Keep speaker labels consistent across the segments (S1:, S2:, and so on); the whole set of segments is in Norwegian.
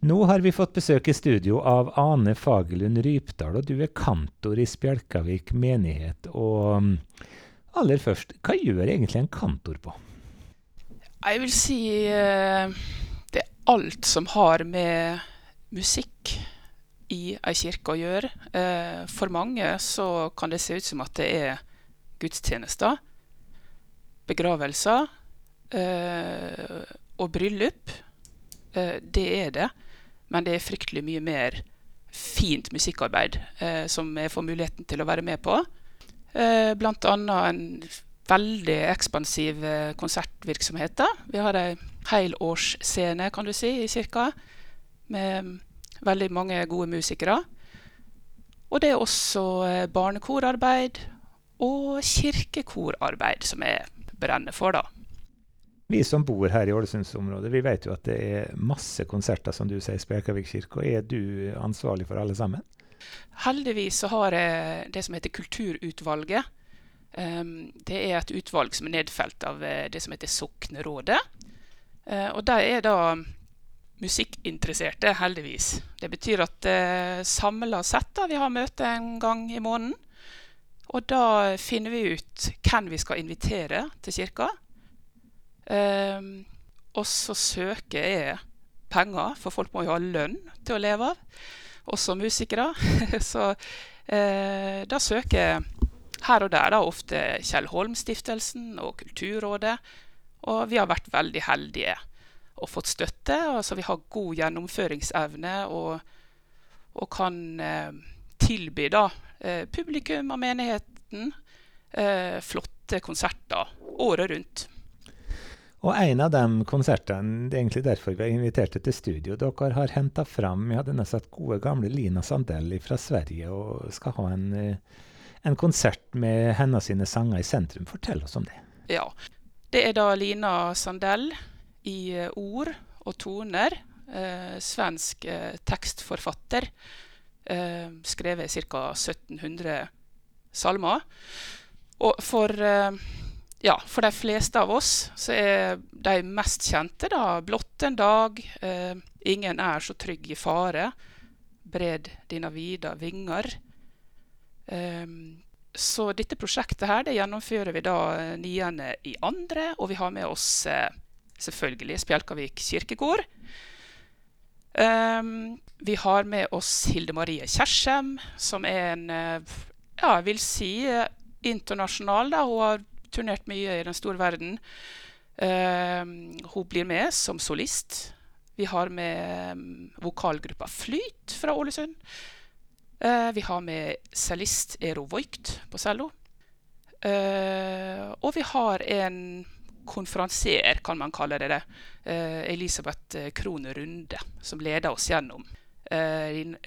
S1: Nå har vi fått besøk i studio av Ane Fagerlund Rypdal, og du er kantor i Spjelkavik menighet. Og mm, aller først, hva gjør egentlig en kantor på?
S2: Jeg vil si eh, det er alt som har med musikk i ei kirke å gjøre. Eh, for mange så kan det se ut som at det er gudstjenester, begravelser eh, og bryllup. Det er det. Men det er fryktelig mye mer fint musikkarbeid eh, som jeg får muligheten til å være med på. Eh, annet en veldig ekspansiv eh, konsertvirksomhet. Da. Vi har ei helårsscene, kan du si, i kirka, med veldig mange gode musikere. Og det er også eh, barnekorarbeid og kirkekorarbeid som jeg brenner for, da.
S1: Vi som bor her i Ålesundsområdet, vi vet jo at det er masse konserter, som du sier, i Spjelkavik kirke. Og er du ansvarlig for alle sammen?
S2: Heldigvis så har jeg det som heter Kulturutvalget. Um, det er et utvalg som er nedfelt av eh, det som heter Soknerådet. Uh, og de er da musikkinteresserte, heldigvis. Det betyr at uh, samla sett da, vi har møte en gang i måneden. Og da finner vi ut hvem vi skal invitere til kirka. Um, og så søker jeg penger, for folk må jo ha lønn til å leve av, også musikere. så uh, da søker jeg her og der da, ofte Kjell Holm-stiftelsen og Kulturrådet. Og vi har vært veldig heldige og fått støtte. altså Vi har god gjennomføringsevne og, og kan eh, tilby da, eh, publikum av menigheten eh, flotte konserter året rundt.
S1: Og en av de konsertene, det er egentlig derfor vi har invitert deg til studio, dere har henta fram vi hadde nesten gode gamle Lina Sandell fra Sverige og skal ha en, eh, en konsert med hennes sine sanger i sentrum. Fortell oss om det.
S2: Ja. Det er da Lina Sandell i eh, ord og toner. Eh, svensk eh, tekstforfatter. Eh, skrevet ca. 1700 salmer. Og for eh, ja, for de fleste av oss så er de mest kjente da 'Blott en dag', eh, 'Ingen er så trygg i fare', 'Bred dina vida vinger'. Eh, så dette prosjektet her, det gjennomfører vi da 9. i andre, og vi har med oss eh, selvfølgelig Spjelkavik kirkegård. Um, vi har med oss Hilde Marie Kjersem, som er en ja, jeg vil si internasjonal. da, Hun har turnert mye i den store verden. Uh, hun blir med som solist. Vi har med um, vokalgruppa Flyt fra Ålesund. Uh, vi har med cellist Ero Voigt på cello. Uh, og vi har en konferansier, kan man kalle det, det. Elisabeth Krohn Runde, som leder oss gjennom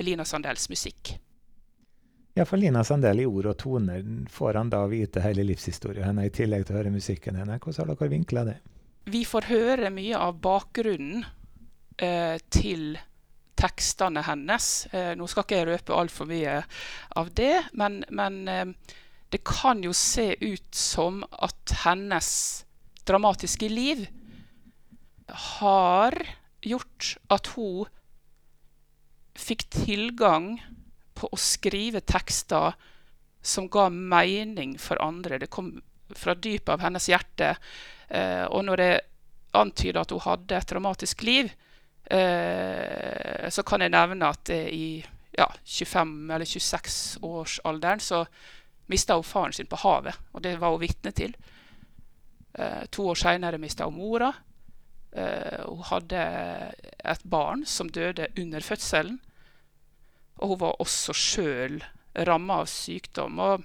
S2: Lina Sandells musikk.
S1: For Lina Sandell i ord og toner får han da vite hele livshistorien hennes, i tillegg til å høre musikken hennes. Hvordan har dere vinkla det?
S2: Vi får høre mye av bakgrunnen eh, til tekstene hennes. Eh, nå skal ikke jeg røpe altfor mye av det, men, men eh, det kan jo se ut som at hennes dramatiske liv har gjort at hun fikk tilgang på å skrive tekster som ga mening for andre. Det kom fra dypet av hennes hjerte. Eh, og når det antyder at hun hadde et dramatisk liv, eh, så kan jeg nevne at i ja, 25- eller 26-årsalderen så mista hun faren sin på havet. Og det var hun vitne til. Eh, to år seinere mista hun mora. Eh, hun hadde et barn som døde under fødselen. Og hun var også sjøl ramma av sykdom. Og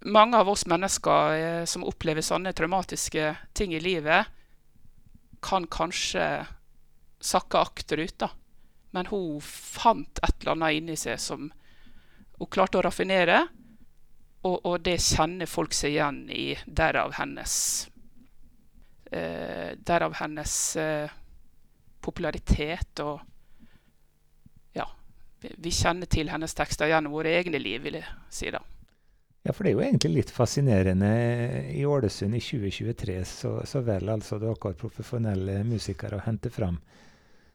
S2: mange av oss mennesker eh, som opplever sånne traumatiske ting i livet, kan kanskje sakke akterut, da. Men hun fant et eller annet inni seg som hun klarte å raffinere. Og, og det kjenner folk seg igjen i. Derav hennes eh, Derav hennes eh, popularitet og vi kjenner til hennes tekster gjennom våre egne liv, vil jeg si da.
S1: Ja, for det er jo egentlig litt fascinerende i Ålesund i 2023, så, så vel altså dere profesjonelle musikere å hente fram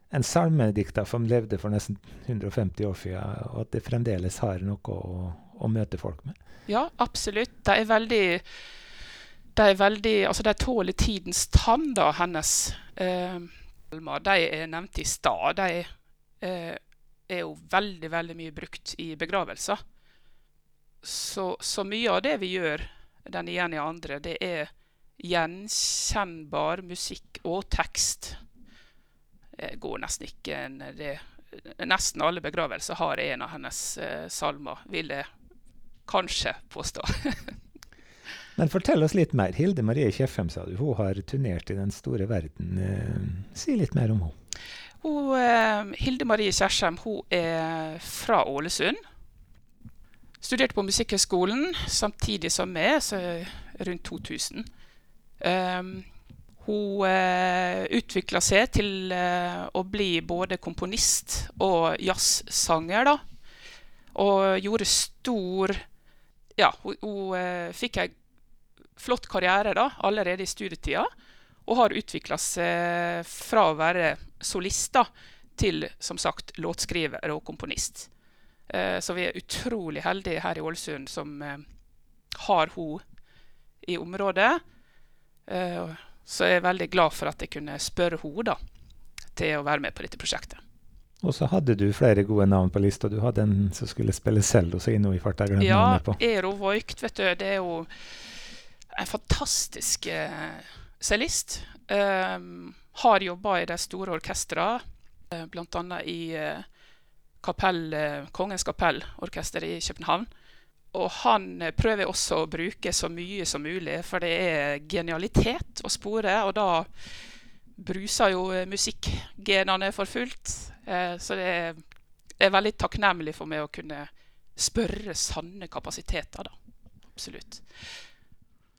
S1: en salmedikter som levde for nesten 150 år siden, og at det fremdeles har noe å, å møte folk med?
S2: Ja, absolutt. De er veldig De er veldig Altså, de tåler tidens tann, da, hennes. Eh, de er nevnt i stad. De eh, er jo veldig, veldig mye brukt i begravelser. Så, så mye av det vi gjør den ene i andre, det er gjenkjennbar musikk og tekst. Det går nesten ikke en det, Nesten alle begravelser har en av hennes eh, salmer, vil jeg kanskje påstå.
S1: Men fortell oss litt mer. Hilde Marie Kjeffem, sa du. Hun har turnert i den store verden. Eh, si litt mer om henne.
S2: Hun, eh, Hilde Marie Kjersheim hun er fra Ålesund. Studerte på Musikkhøgskolen samtidig som meg, så rundt 2000. Um, hun uh, utvikla seg til uh, å bli både komponist og jazzsanger, da. Og gjorde stor Ja, hun, hun uh, fikk ei flott karriere da, allerede i studietida. Og har utvikla seg fra å være solist til som sagt låtskriver og komponist. Uh, så vi er utrolig heldige her i Ålesund som har hun i området. Eh, så jeg er veldig glad for at jeg kunne spørre henne til å være med på dette prosjektet.
S1: Og så hadde du flere gode navn på lista. Du hadde en som skulle spille cello, så nå i farta
S2: ja,
S1: Ero på.
S2: Ja, Eero Voigt, vet du. Det er jo en fantastisk uh, cellist. Um, har jobba i de store orkestrene, uh, bl.a. i uh, kapell, Kongens kapellorkester i København. Og han eh, prøver også å bruke så mye som mulig, for det er genialitet å spore. Og da bruser jo eh, musikkgenene for fullt. Eh, så det er, veldig takknemlig for meg å kunne spørre sanne kapasiteter, da. Absolutt.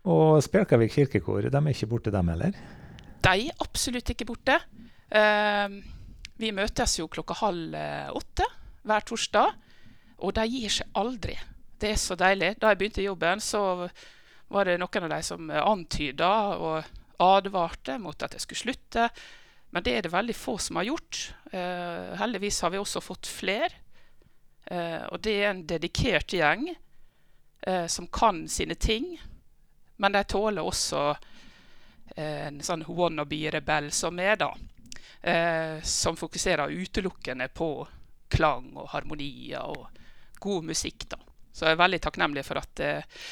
S1: Og Spjelkavik kirkekor, de er ikke borte, dem heller?
S2: De er absolutt ikke borte. vi møtes jo klokka halv åtte hver torsdag, og de gir seg aldri. Det er så deilig. Da jeg begynte i jobben, så var det noen av de som antyda og advarte mot at jeg skulle slutte. Men det er det veldig få som har gjort. Uh, heldigvis har vi også fått flere. Uh, og det er en dedikert gjeng uh, som kan sine ting. Men de tåler også eh, en sånn wannabe-rebell som er, da. Eh, som fokuserer utelukkende på klang og harmonier og god musikk, da. Så jeg er veldig takknemlig for at, eh,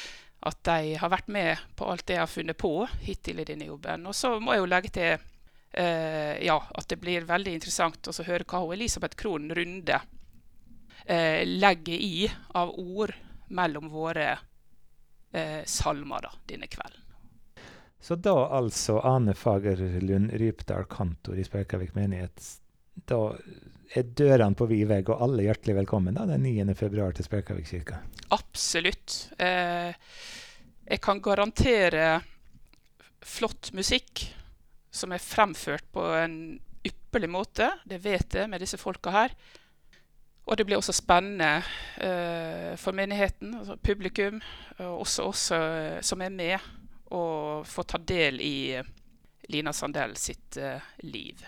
S2: at de har vært med på alt det jeg har funnet på hittil i denne jobben. Og så må jeg jo legge til eh, ja, at det blir veldig interessant å høre hva Elisabeth Krohn Runde eh, legger i av ord mellom våre eh, salmer da, denne kvelden.
S1: Så da altså Ane Fagerlund Rypdal, kantor i Spøkavik menighet. Da er dørene på vid vegg, og alle hjertelig velkommen da, den 9. februar til Spøkavik kirke.
S2: Absolutt. Eh, jeg kan garantere flott musikk som er fremført på en ypperlig måte. Det vet jeg med disse folka her. Og det blir også spennende uh, for menigheten, altså publikum, og også oss uh, som er med, å få ta del i Lina Sandell sitt uh, liv.